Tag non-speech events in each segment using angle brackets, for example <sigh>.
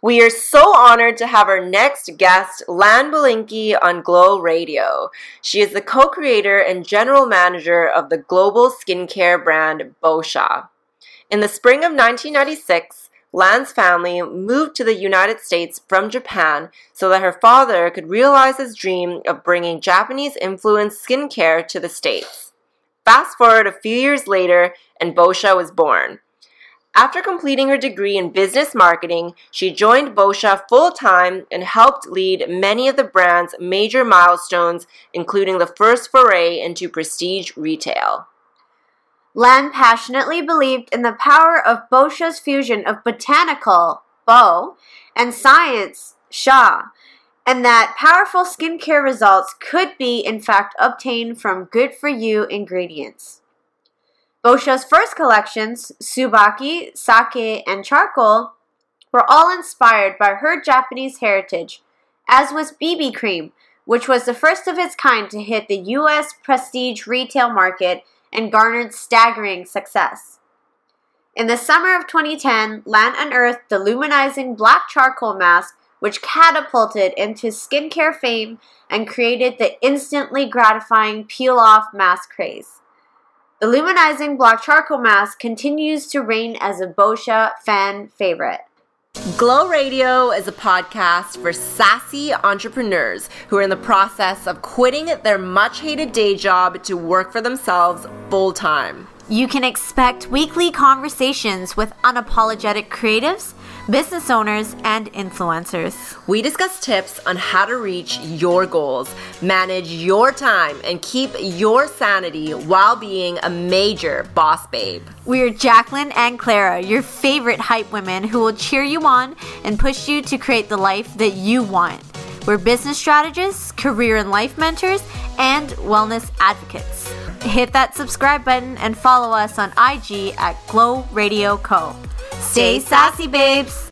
We are so honored to have our next guest, Lan Belinkie, on Glow Radio. She is the co creator and general manager of the global skincare brand Boscia. In the spring of 1996, Lan's family moved to the United States from Japan so that her father could realize his dream of bringing Japanese influenced skincare to the States. Fast forward a few years later, and Boscia was born. After completing her degree in business marketing, she joined Boscia full time and helped lead many of the brand's major milestones, including the first foray into prestige retail. Lan passionately believed in the power of Boscia's fusion of botanical, Bo, and science, Sha, and that powerful skincare results could be, in fact, obtained from good for you ingredients. Boscia's first collections, Tsubaki, Sake, and Charcoal, were all inspired by her Japanese heritage, as was BB Cream, which was the first of its kind to hit the US prestige retail market and garnered staggering success. In the summer of 2010, Lan unearthed the luminizing black charcoal mask, which catapulted into skincare fame and created the instantly gratifying peel off mask craze. The luminizing black charcoal mask continues to reign as a Boscia fan favorite. Glow Radio is a podcast for sassy entrepreneurs who are in the process of quitting their much hated day job to work for themselves full time. You can expect weekly conversations with unapologetic creatives business owners, and influencers. We discuss tips on how to reach your goals, manage your time, and keep your sanity while being a major boss babe. We're Jacqueline and Clara, your favorite hype women who will cheer you on and push you to create the life that you want. We're business strategists, career and life mentors, and wellness advocates. Hit that subscribe button and follow us on IG at Glow Radio Co. Stay sassy, babes.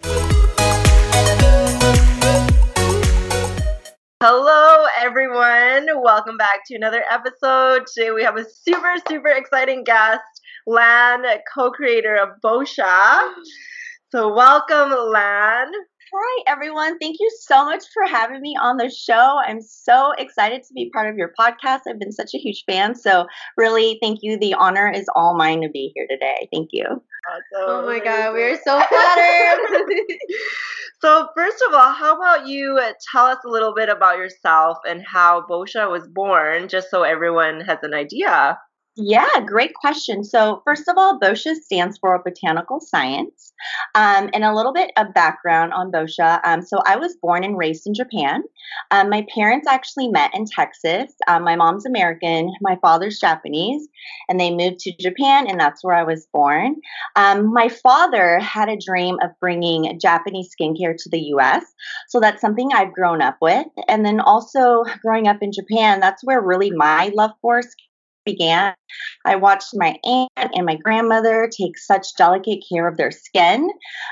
Hello, everyone. Welcome back to another episode. Today we have a super, super exciting guest, Lan, co creator of Boscia. So, welcome, Lan. Hi, everyone. Thank you so much for having me on the show. I'm so excited to be part of your podcast. I've been such a huge fan. So, really, thank you. The honor is all mine to be here today. Thank you. Awesome. Oh my God, we're so flattered. <laughs> <laughs> so, first of all, how about you tell us a little bit about yourself and how Boscia was born, just so everyone has an idea? Yeah, great question. So, first of all, Boscia stands for botanical science. Um, and a little bit of background on Boscia. Um, so, I was born and raised in Japan. Um, my parents actually met in Texas. Um, my mom's American, my father's Japanese, and they moved to Japan, and that's where I was born. Um, my father had a dream of bringing Japanese skincare to the US. So, that's something I've grown up with. And then also growing up in Japan, that's where really my love for began, I watched my aunt and my grandmother take such delicate care of their skin.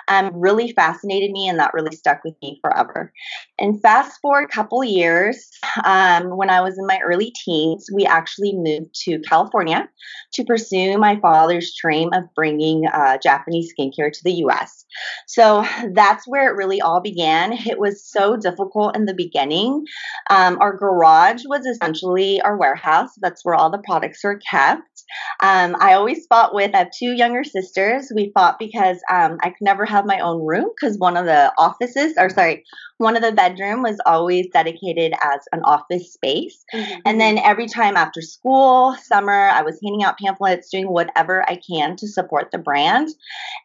Um, really fascinated me, and that really stuck with me forever. And fast forward a couple years, um, when I was in my early teens, we actually moved to California to pursue my father's dream of bringing uh, Japanese skincare to the U.S. So that's where it really all began. It was so difficult in the beginning. Um, our garage was essentially our warehouse. That's where all the products were kept. Um, I always fought with, I have two younger sisters. We fought because um, I could never have my own room because one of the offices, or sorry, one of the bedroom was always dedicated as an office space. Mm-hmm. And then every time after school, summer, I was handing out pamphlets, doing whatever I can to support the brand.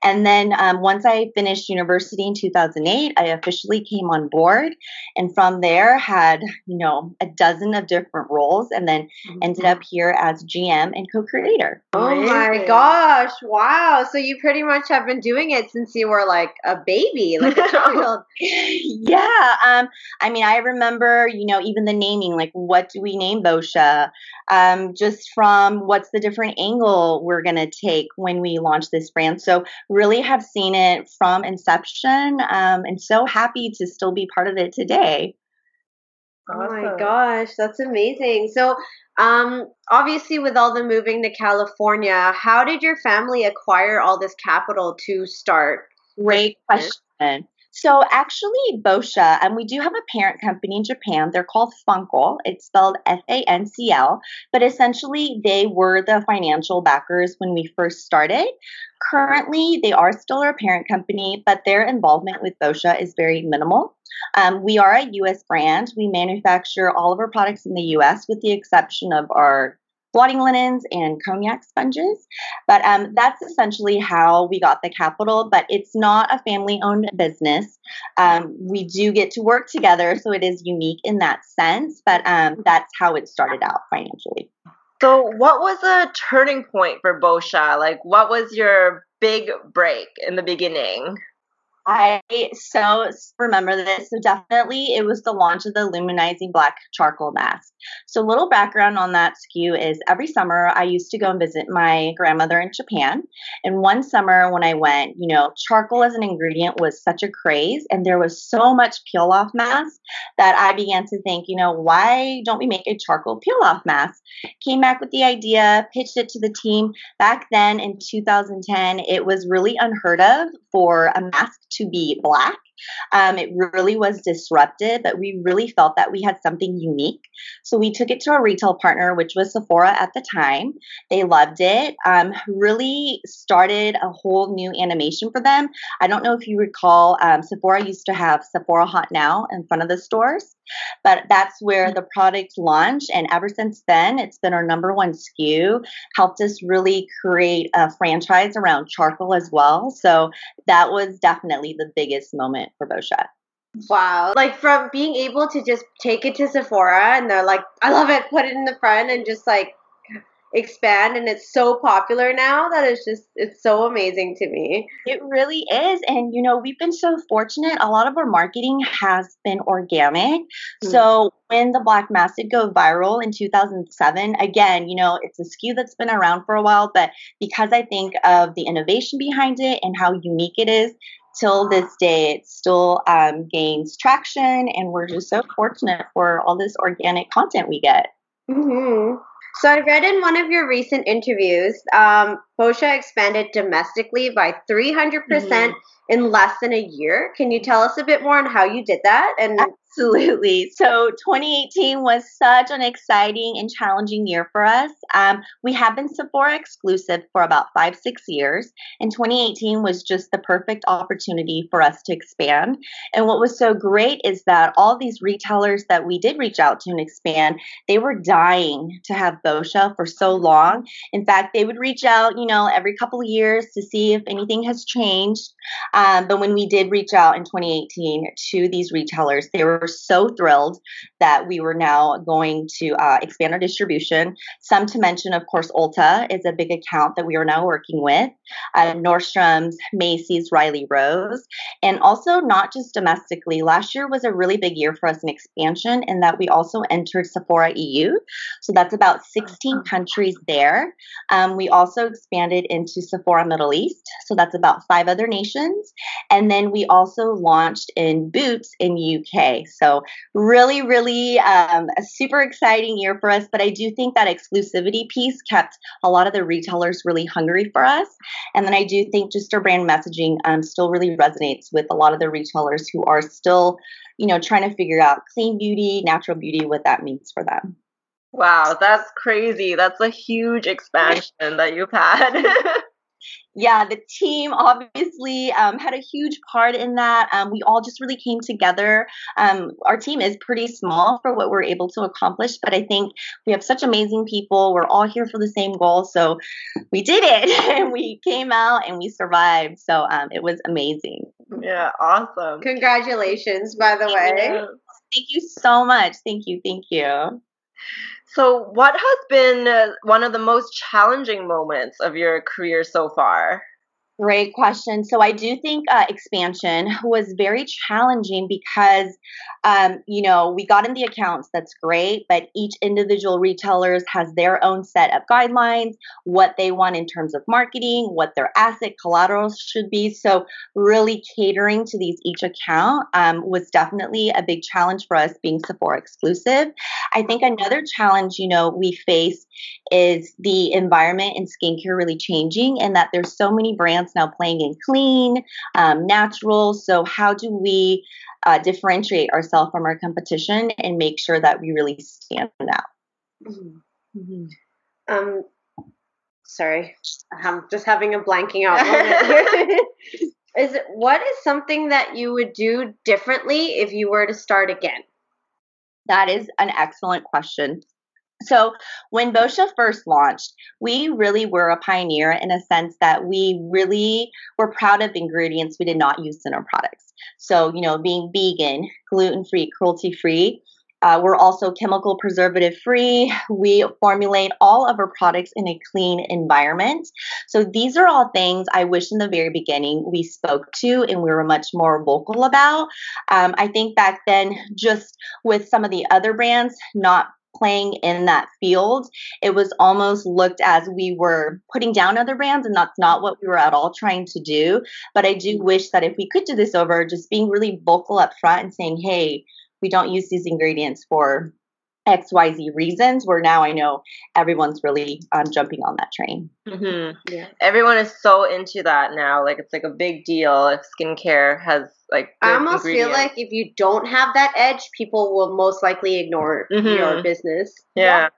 And then um, once I finished university in 2008, I officially came on board. And from there, had, you know, a dozen of different roles and then mm-hmm. ended up here as GM and co creator. Oh my gosh. Wow. So you pretty much have been doing it since you were like a baby, like a <laughs> child. yeah. Yeah. Um, I mean, I remember, you know, even the naming, like what do we name Boscia? Um, just from what's the different angle we're going to take when we launch this brand. So, really have seen it from inception um, and so happy to still be part of it today. Awesome. Oh my gosh, that's amazing. So, um, obviously, with all the moving to California, how did your family acquire all this capital to start? Great question. So actually, Boscia, and we do have a parent company in Japan. They're called Fancl. It's spelled F A N C L. But essentially, they were the financial backers when we first started. Currently, they are still our parent company, but their involvement with Boscia is very minimal. Um, we are a U.S. brand. We manufacture all of our products in the U.S. with the exception of our blotting linens and konjac sponges. But um, that's essentially how we got the capital. But it's not a family owned business. Um, we do get to work together, so it is unique in that sense. But um, that's how it started out financially. So, what was a turning point for Boscia? Like, what was your big break in the beginning? I so remember this. So definitely it was the launch of the Luminizing Black Charcoal Mask. So little background on that SKU is every summer I used to go and visit my grandmother in Japan. And one summer when I went, you know, charcoal as an ingredient was such a craze and there was so much peel off mask that I began to think, you know, why don't we make a charcoal peel off mask? Came back with the idea, pitched it to the team. Back then in 2010, it was really unheard of for a mask to be black. Um, it really was disruptive, but we really felt that we had something unique. So we took it to a retail partner, which was Sephora at the time. They loved it. Um, really started a whole new animation for them. I don't know if you recall, um, Sephora used to have Sephora Hot Now in front of the stores. But that's where mm-hmm. the product launched. And ever since then, it's been our number one SKU, helped us really create a franchise around charcoal as well. So that was definitely the biggest moment for Boscia. Wow. Like from being able to just take it to Sephora and they're like, I love it, put it in the front and just like expand and it's so popular now that it's just it's so amazing to me it really is and you know we've been so fortunate a lot of our marketing has been organic mm-hmm. so when the black mask did go viral in 2007 again you know it's a SKU that's been around for a while but because i think of the innovation behind it and how unique it is till this day it still um, gains traction and we're just so fortunate for all this organic content we get mm-hmm. So I read in one of your recent interviews, um, Boscia expanded domestically by 300% mm hmm in less than a year. Can you tell us a bit more on how you did that? And Absolutely. So 2018 was such an exciting and challenging year for us. Um, we have been Sephora exclusive for about five, six years, and 2018 was just the perfect opportunity for us to expand. And what was so great is that all these retailers that we did reach out to and expand, they were dying to have Bosha for so long. In fact, they would reach out, you know, every couple of years to see if anything has changed. Um, but when we did reach out in 2018 to these retailers, they were so thrilled that we were now going to uh, expand our distribution. Some to mention, of course, Ulta is a big account that we are now working with, uh, Nordstrom's, Macy's, Riley Rose, and also not just domestically. Last year was a really big year for us in expansion in that we also entered Sephora EU. So that's about 16 countries there. Um, we also expanded into Sephora Middle East. So that's about five other nations. And then we also launched in Boots in UK. So really, really um, a super exciting year for us. But I do think that exclusivity piece kept a lot of the retailers really hungry for us. And then I do think just our brand messaging um, still really resonates with a lot of the retailers who are still, you know, trying to figure out clean beauty, natural beauty, what that means for them. Wow, that's crazy. That's a huge expansion that you've had. <laughs> yeah, the team obviously um, had a huge part in that. Um, we all just really came together. Um, our team is pretty small for what we're able to accomplish, but I think we have such amazing people. We're all here for the same goal. So we did it and <laughs> we came out and we survived. So um, it was amazing. Yeah, awesome. Congratulations, by the way. Thank you so much. Thank you. Thank you. So, what has been uh, one of the most challenging moments of your career so far? Great question. So I do think uh, expansion was very challenging because, um, you know, we got in the accounts. That's great, but each individual retailers has their own set of guidelines, what they want in terms of marketing, what their asset collaterals should be. So really catering to these each account um, was definitely a big challenge for us being Sephora exclusive. I think another challenge, you know, we face is the environment in skincare really changing, and that there's so many brands that's now playing in clean, um, natural. So, how do we uh, differentiate ourselves from our competition and make sure that we really stand out? Mm-hmm. Mm-hmm. Um, sorry, I'm just having a blanking out <laughs> moment <laughs> is it, what is something that you would do differently if you were to start again? That is an excellent question. So, when Boscia first launched, we really were a pioneer in a sense that we really were proud of ingredients we did not use in our products. So, you know, being vegan, gluten free, cruelty free, uh, we're also chemical preservative free. We formulate all of our products in a clean environment. So these are all things I wish in the very beginning we spoke to and we were much more vocal about. Um, I think back then, just with some of the other brands not playing in that field, it was almost looked as we were putting down other brands, and that's not what we were at all trying to do. But I do wish that if we could do this over, just being really vocal up front and saying, hey, we don't use these ingredients for XYZ reasons, where now I know everyone's really um, jumping on that train. Mm-hmm. Yeah. Everyone is so into that now. Like it's like a big deal if skincare has like. I almost feel like if you don't have that edge, people will most likely ignore mm-hmm. your business. Yeah. yeah.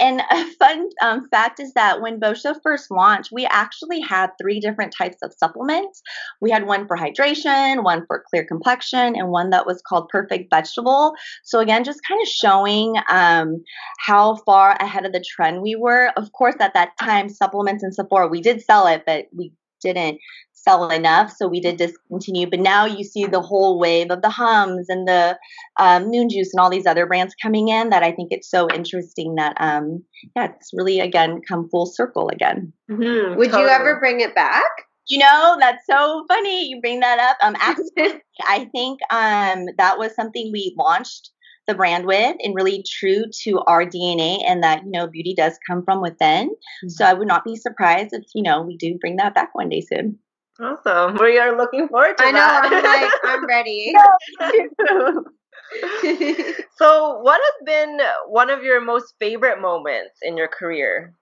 And a fun um, fact is that when Boscia first launched, we actually had three different types of supplements. We had one for hydration, one for clear complexion, and one that was called Perfect Vegetable. So, again, just kind of showing um, how far ahead of the trend we were. Of course, at that time, supplements in Sephora, we did sell it, but we didn't sell enough, so we did discontinue. But now you see the whole wave of the Hums and the um, Moon Juice and all these other brands coming in. That I think it's so interesting that um, yeah, it's really again come full circle again. Mm-hmm, Would totally. you ever bring it back? You know, that's so funny you bring that up. Um, actually, <laughs> I think um that was something we launched the brand with and really true to our DNA and that, you know, beauty does come from within. Mm-hmm. So I would not be surprised if, you know, we do bring that back one day soon. Awesome. We are looking forward to I that. I know. I'm like, <laughs> I'm ready. <laughs> <laughs> so, what has been one of your most favorite moments in your career?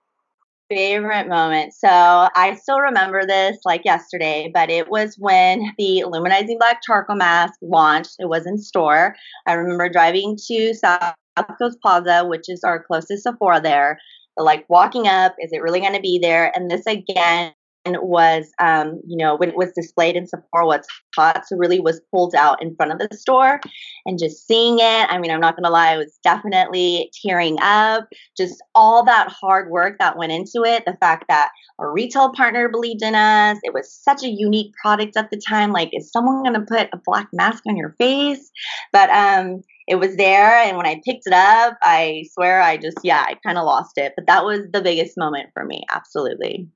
Favorite moment. So, I still remember this like yesterday, but it was when the Luminizing Black Charcoal Mask launched. It was in store. I remember driving to South Coast Plaza, which is our closest Sephora there. Like walking up, is it really going to be there? And this again was, um, you know, when it was displayed in Sephora, what's hot, so really was pulled out in front of the store and just seeing it. I mean, I'm not going to lie, I was definitely tearing up. Just all that hard work that went into it. The fact that a retail partner believed in us. It was such a unique product at the time. Like, is someone going to put a black mask on your face? But, um, it was there and when i picked it up i swear i just yeah i kind of lost it but that was the biggest moment for me absolutely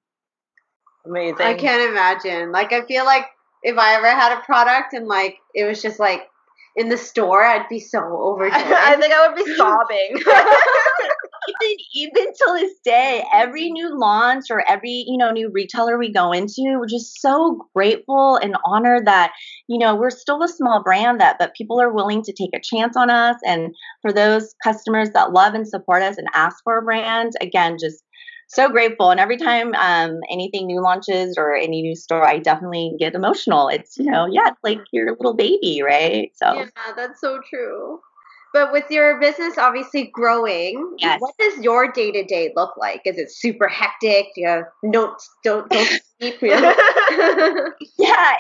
Amazing. I can't imagine. Like, I feel like if I ever had a product and like it was just like in the store, I'd be so <laughs> overjoyed. I think I would be sobbing. <laughs> even even till this day, every new launch or every you know new retailer we go into, we're just so grateful and honored that you know we're still a small brand that but people are willing to take a chance on us. And for those customers that love and support us and ask for a brand, again, just so grateful. And every time um, anything new launches or any new store, I definitely get emotional. It's, you know, yeah, it's like your little baby, right? So, yeah, that's so true. But with your business obviously growing, yes. what does your day to day look like? Is it super hectic? Do you have notes? Don't don't <laughs> sleep. <laughs> yeah,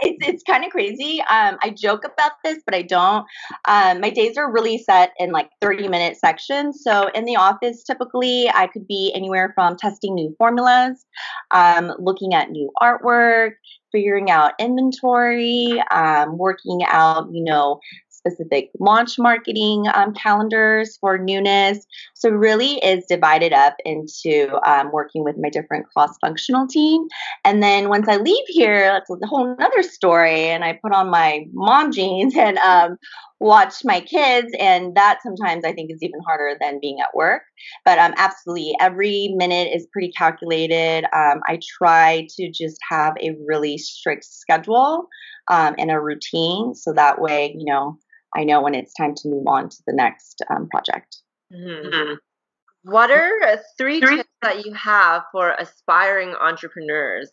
it's it's kind of crazy. Um, I joke about this, but I don't. Um, my days are really set in like thirty minute sections. So in the office, typically I could be anywhere from testing new formulas, um, looking at new artwork, figuring out inventory, um, working out, you know, specific launch marketing um, calendars for newness. So really is divided up into um, working with my different cross-functional team. And then once I leave here, that's a whole other story. And I put on my mom jeans and um, watch my kids. And that sometimes I think is even harder than being at work. But um, absolutely, every minute is pretty calculated. Um, I try to just have a really strict schedule um, and a routine. So that way, you know, I know when it's time to move on to the next um, project. Mm-hmm. What are three, three tips that you have for aspiring entrepreneurs?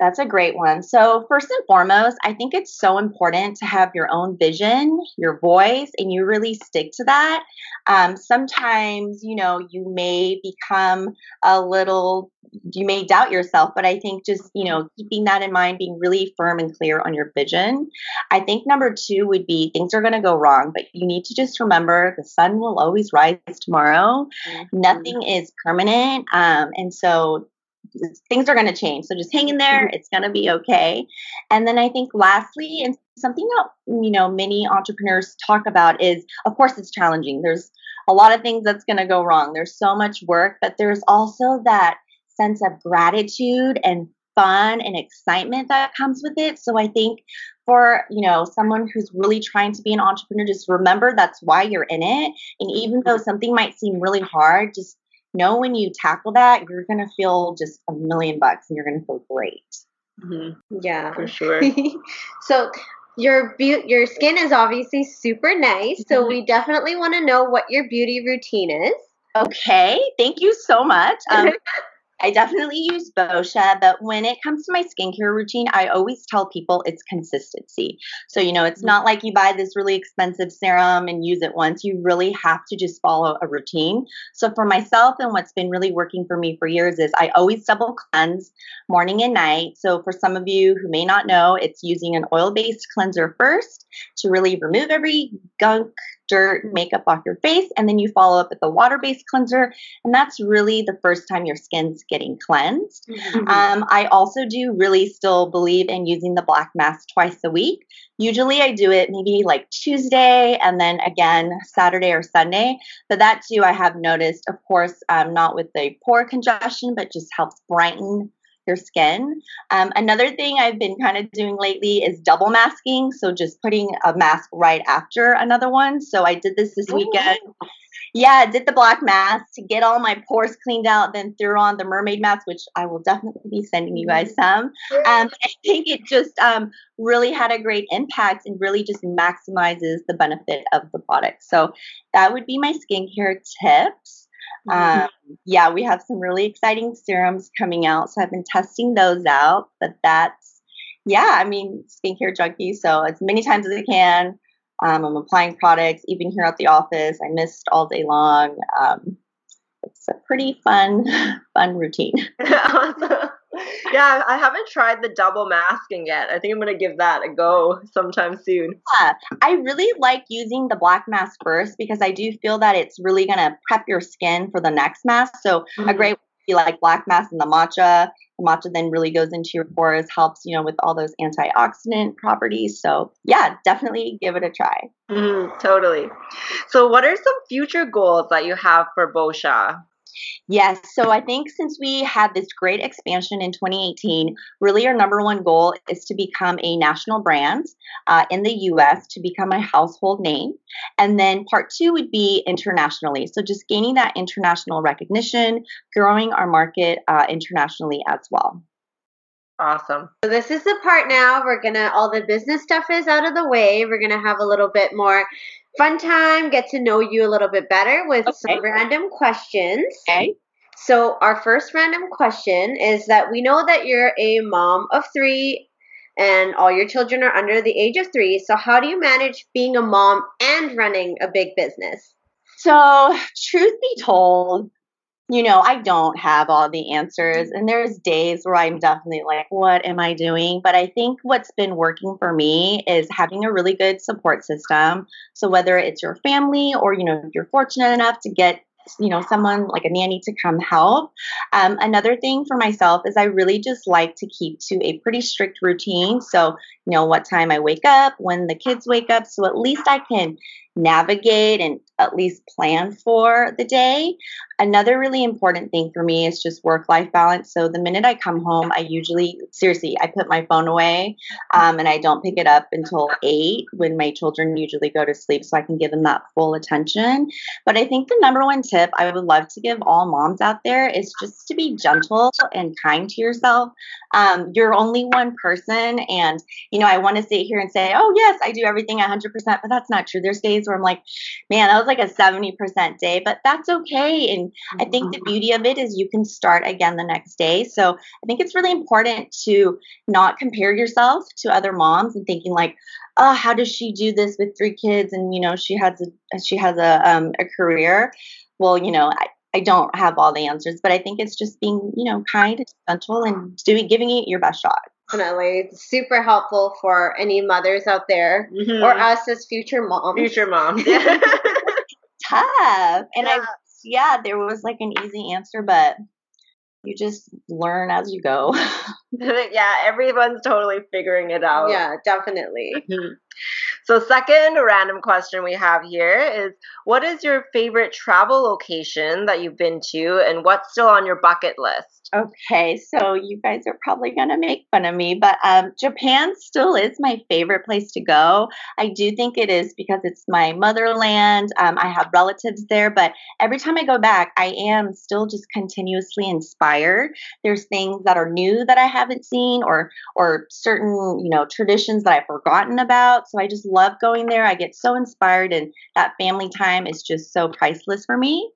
That's a great one. So, first and foremost, I think it's so important to have your own vision, your voice, and you really stick to that. Um, sometimes, you know, you may become a little, you may doubt yourself, but I think just, you know, keeping that in mind, being really firm and clear on your vision. I think number two would be things are going to go wrong, but you need to just remember the sun will always rise tomorrow. Mm-hmm. Nothing is permanent. Um, and so, things are going to change. So just hang in there. Mm-hmm. It's going to be okay. And then I think lastly, and something that, you know, many entrepreneurs talk about is, of course, it's challenging. There's a lot of things that's going to go wrong. There's so much work, but there's also that sense of gratitude and fun and excitement that comes with it. So I think for, you know, someone who's really trying to be an entrepreneur, just remember that's why you're in it. And even though something might seem really hard, just know when you tackle that, you're going to feel just a million bucks and you're going to feel great. Mm-hmm. Yeah, for sure. <laughs> so your be- your skin is obviously super nice, so mm-hmm. we definitely want to know what your beauty routine is. Okay, thank you so much. Um, <laughs> I definitely use Boscia, but when it comes to my skincare routine, I always tell people it's consistency. So, you know, it's mm-hmm. not like you buy this really expensive serum and use it once. You really have to just follow a routine. So, for myself, and what's been really working for me for years is I always double cleanse morning and night. So, for some of you who may not know, it's using an oil based cleanser first to really remove every gunk, dirt, makeup off your face, and then you follow up with a water based cleanser. And that's really the first time your skin's getting cleansed. Mm-hmm. Um, I also do really still believe in using the black mask twice a week. Usually I do it maybe like Tuesday and then again Saturday or Sunday. But that too, I have noticed, of course, um, not with the pore congestion, but just helps brighten your skin. Um, another thing I've been kind of doing lately is double masking. So just putting a mask right after another one. So I did this this weekend. Yeah, did the black mask to get all my pores cleaned out, then threw on the mermaid mask, which I will definitely be sending you guys some. Um, I think it just um, really had a great impact and really just maximizes the benefit of the product. So that would be my skincare tips. Mm-hmm. Um, yeah, we have some really exciting serums coming out. So I've been testing those out. But that's, yeah, I mean, skincare junkie. So as many times as I can. Um, I'm applying products, even here at the office. I mist all day long. Um, it's a pretty fun, <laughs> fun routine. <laughs> <laughs> yeah, I haven't tried the double masking yet. I think I'm gonna give that a go sometime soon. Yeah, I really like using the black mask first because I do feel that it's really gonna prep your skin for the next mask. So mm-hmm. a great be like black mask and the matcha. The matcha then really goes into your pores, helps you know with all those antioxidant properties. So yeah, definitely give it a try. Mm, totally. So what are some future goals that you have for Boscia? Yes. So I think since we had this great expansion in 2018, really our number one goal is to become a national brand uh, in the US, to become a household name. And then part two would be internationally. So just gaining that international recognition, growing our market uh, internationally as well. Awesome. So this is the part now. We're gonna all the business stuff is out of the way. We're gonna have a little bit more fun time, get to know you a little bit better with okay. some random questions. Okay. So our first random question is that we know that you're a mom of three and all your children are under the age of three. So how do you manage being a mom and running a big business? So, truth be told, you know, I don't have all the answers. And there's days where I'm definitely like, what am I doing? But I think what's been working for me is having a really good support system. So whether it's your family or, you know, if you're fortunate enough to get you know someone like a nanny to come help um, another thing for myself is i really just like to keep to a pretty strict routine so you know what time i wake up when the kids wake up so at least i can navigate and at least plan for the day. Another really important thing for me is just work life balance. So the minute I come home, I usually, seriously, I put my phone away um, and I don't pick it up until eight when my children usually go to sleep so I can give them that full attention. But I think the number one tip I would love to give all moms out there is just to be gentle and kind to yourself. Um, you're only one person. And, you know, I want to sit here and say, oh, yes, I do everything 100%, but that's not true. There's days where I'm like, man, that was like a 70% day, but that's okay. And I think the beauty of it is you can start again the next day. So I think it's really important to not compare yourself to other moms and thinking like, oh, how does she do this with three kids? And, you know, she has a, she has a, um, a career. Well, you know, I, I don't have all the answers, but I think it's just being, you know, kind and gentle and doing, giving it your best shot. Definitely. It's super helpful for any mothers out there Mhm. or us as future moms. future moms. <laughs> Tough. And Yeah. I, yeah, there was like an easy answer, but you just learn as you go. <laughs> <laughs> yeah, everyone's totally figuring it out. Yeah, definitely. Mhm. So, second random question we have here is What is your favorite travel location that you've been to, and what's still on your bucket list? Okay, so you guys are probably gonna make fun of me, but um, Japan still is my favorite place to go. I do think it is because it's my motherland. Um, I have relatives there, but every time I go back, I am still just continuously inspired. There's things that are new that I haven't seen, or or certain you know traditions that I've forgotten about. So I just love going there. I get so inspired, and that family time is just so priceless for me.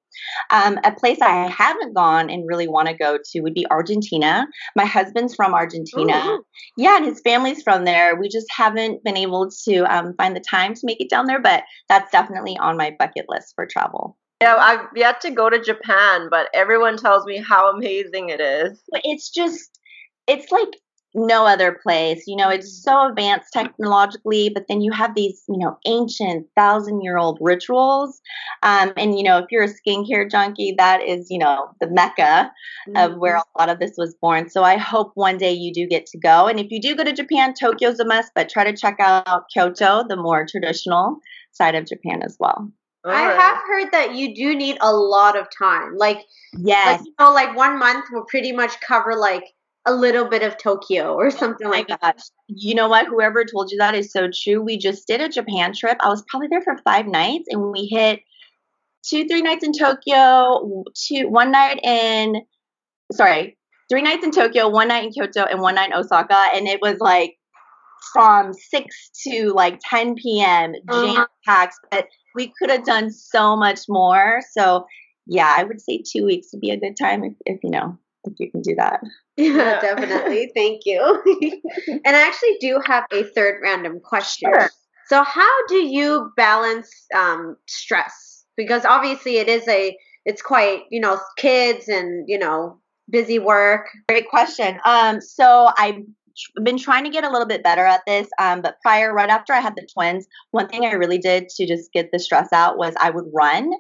Um, a place I haven't gone and really want to go to would be Argentina. My husband's from Argentina. Ooh. Yeah, and his family's from there. We just haven't been able to um, find the time to make it down there, but that's definitely on my bucket list for travel. Yeah, I've yet to go to Japan, but everyone tells me how amazing it is. It's just, it's like no other place. You know, it's so advanced technologically, but then you have these, you know, ancient thousand year old rituals. Um, and, you know, if you're a skincare junkie, that is, you know, the mecca of where a lot of this was born. So I hope one day you do get to go. And if you do go to Japan, Tokyo's a must, but try to check out Kyoto, the more traditional side of Japan as well. I have heard that you do need a lot of time. Like, Yes. like you know, like one month will pretty much cover like a little bit of Tokyo or something Oh my like that. You know what? Whoever told you that is so true. We just did a Japan trip. I was probably there for five nights and we hit two, three nights in Tokyo, two, one night in, sorry, three nights in Tokyo, one night in Kyoto, and one night in Osaka. And it was like from 6 to like 10 p.m. Uh-huh. jam packed, but we could have done so much more. So, yeah, I would say two weeks would be a good time if, if you know, if you can do that. <laughs> Yeah, definitely. <laughs> Thank you. <laughs> and I actually do have a third random question. Sure. So, how do you balance um, stress? Because obviously, it is a, it's quite, you know, kids and you know, busy work. Great question. Um, so tr- been trying to get a little bit better at this. Um, but prior, right after I had the twins, one thing I really did to just get the stress out was I would run.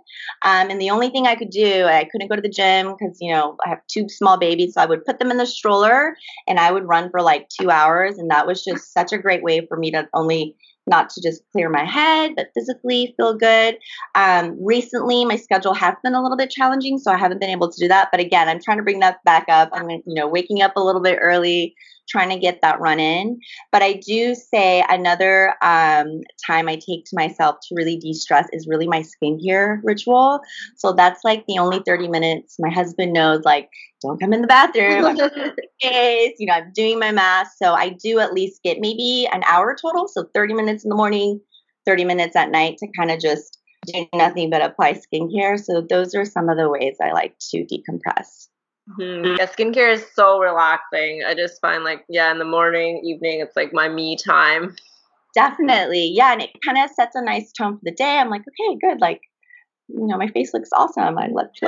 Um, and the only thing I could do, I couldn't go to the gym because you know I have two small babies, so I would put them in the stroller and I would run for like two hours, and that was just such a great way for me to only not to just clear my head, but physically feel good. Um, recently, my schedule has been a little bit challenging, so I haven't been able to do that. But again, I'm trying to bring that back up. I'm, you know, waking up a little bit early, trying to get that run in. But I do say another um, time I take to myself to really de-stress is really my skincare ritual. So that's like the only 30 minutes. My husband knows, like, don't come in the bathroom. I'm <laughs> you know, I'm doing my mask. So I do at least get maybe an hour total. So 30 minutes in the morning, 30 minutes at night to kind of just do nothing but apply skincare. So those are some of the ways I like to decompress. Mhm. Yeah, skincare is so relaxing. I just find like, yeah, in the morning, evening, it's like my me time. Definitely. Yeah. And it kind of sets a nice tone for the day. I'm like, okay, good. Like, you know, my face looks awesome. I look, <laughs>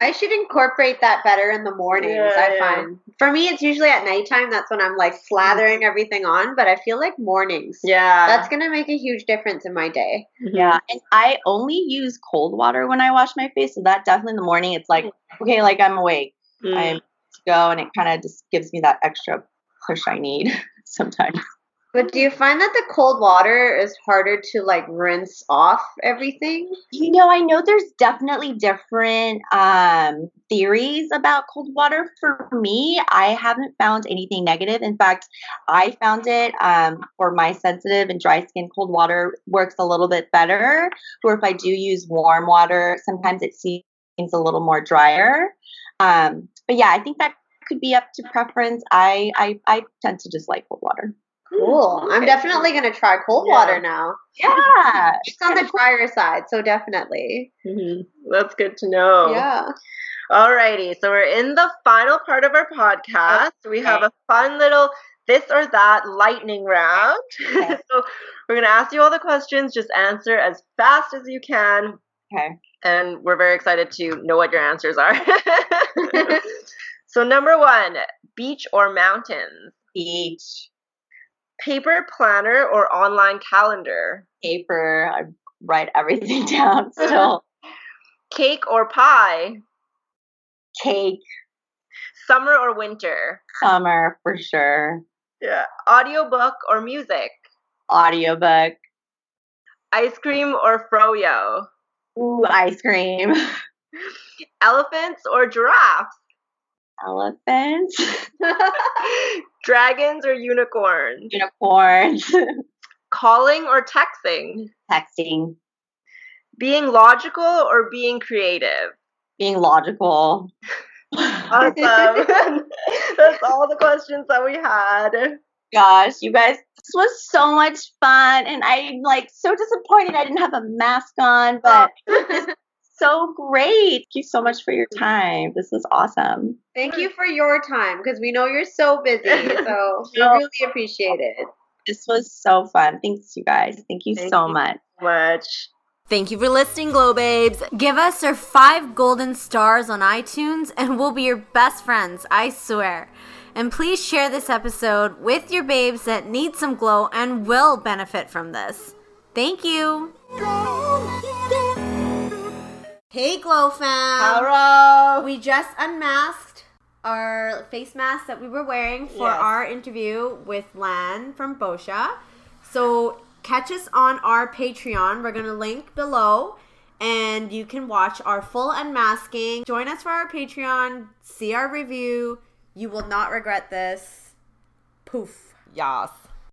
I should incorporate that better in the mornings. Yeah, I yeah. find for me, it's usually at nighttime. That's when I'm like slathering everything on. But I feel like mornings. yeah. That's gonna make a huge difference in my day. yeah. And I only use cold water when I wash my face. So that definitely in the morning, it's like, okay, like I'm awake. Mm. I'm to go. And it kind of just gives me that extra push I need <laughs> sometimes. But do you find that the cold water is harder to like rinse off everything? You know, I know there's definitely different um, theories about cold water. For me, I haven't found anything negative. In fact, I found it um, for my sensitive and dry skin, cold water works a little bit better. Or if I do use warm water, sometimes it seems a little more drier. Um, but yeah, I think that could be up to preference. I, I I tend to just like cold water. Cool. I'm definitely gonna try cold Yeah. water now. Yeah. It's on the drier side, so definitely. Mhm. That's good to know. Yeah. Alrighty, so we're in the final part of our podcast. We have a fun little this or that lightning round. Okay. <laughs> so we're gonna ask you all the questions. Just answer as fast as you can, Okay. and we're very excited to know what your answers are. <laughs> <laughs> so number one, beach or mountains? Beach, Paper planner or online calendar? paper, I write everything <laughs> down still. <laughs> Cake or pie? Cake, Summer or winter? summer for sure. Yeah. Audiobook or music? Audiobook. Ice cream or froyo? Ooh, ice cream. <laughs> Elephants or giraffes? Elephants. Dragons or unicorns? Unicorns. <laughs> Calling or texting? Texting. Being logical or being creative? Being logical. Awesome. <laughs> <laughs> That's all the questions that we had. Gosh, you guys, this was so much fun. And I'm like so disappointed I didn't have a mask on, but oh. So great. Thank you so much for your time. This was awesome. Thank you for your time because we know you're so busy. So <laughs> we No. really appreciate it. This was so fun. Thanks, you guys. Thank you Thank so you. much. Much. Thank you for listening, Glow Babes. Give us our five golden stars on iTunes and we'll be your best friends, I swear. And please share this episode with your babes that need some glow and will benefit from this. Thank you. Hey, Glow fam. Hello. We just unmasked our face mask that we were wearing for Yes. our interview with Lan from Boscia. So catch us on our Patreon. We're going to link below and you can watch our full unmasking. Join us for our Patreon, see our review. You will not regret this. Poof. Yas.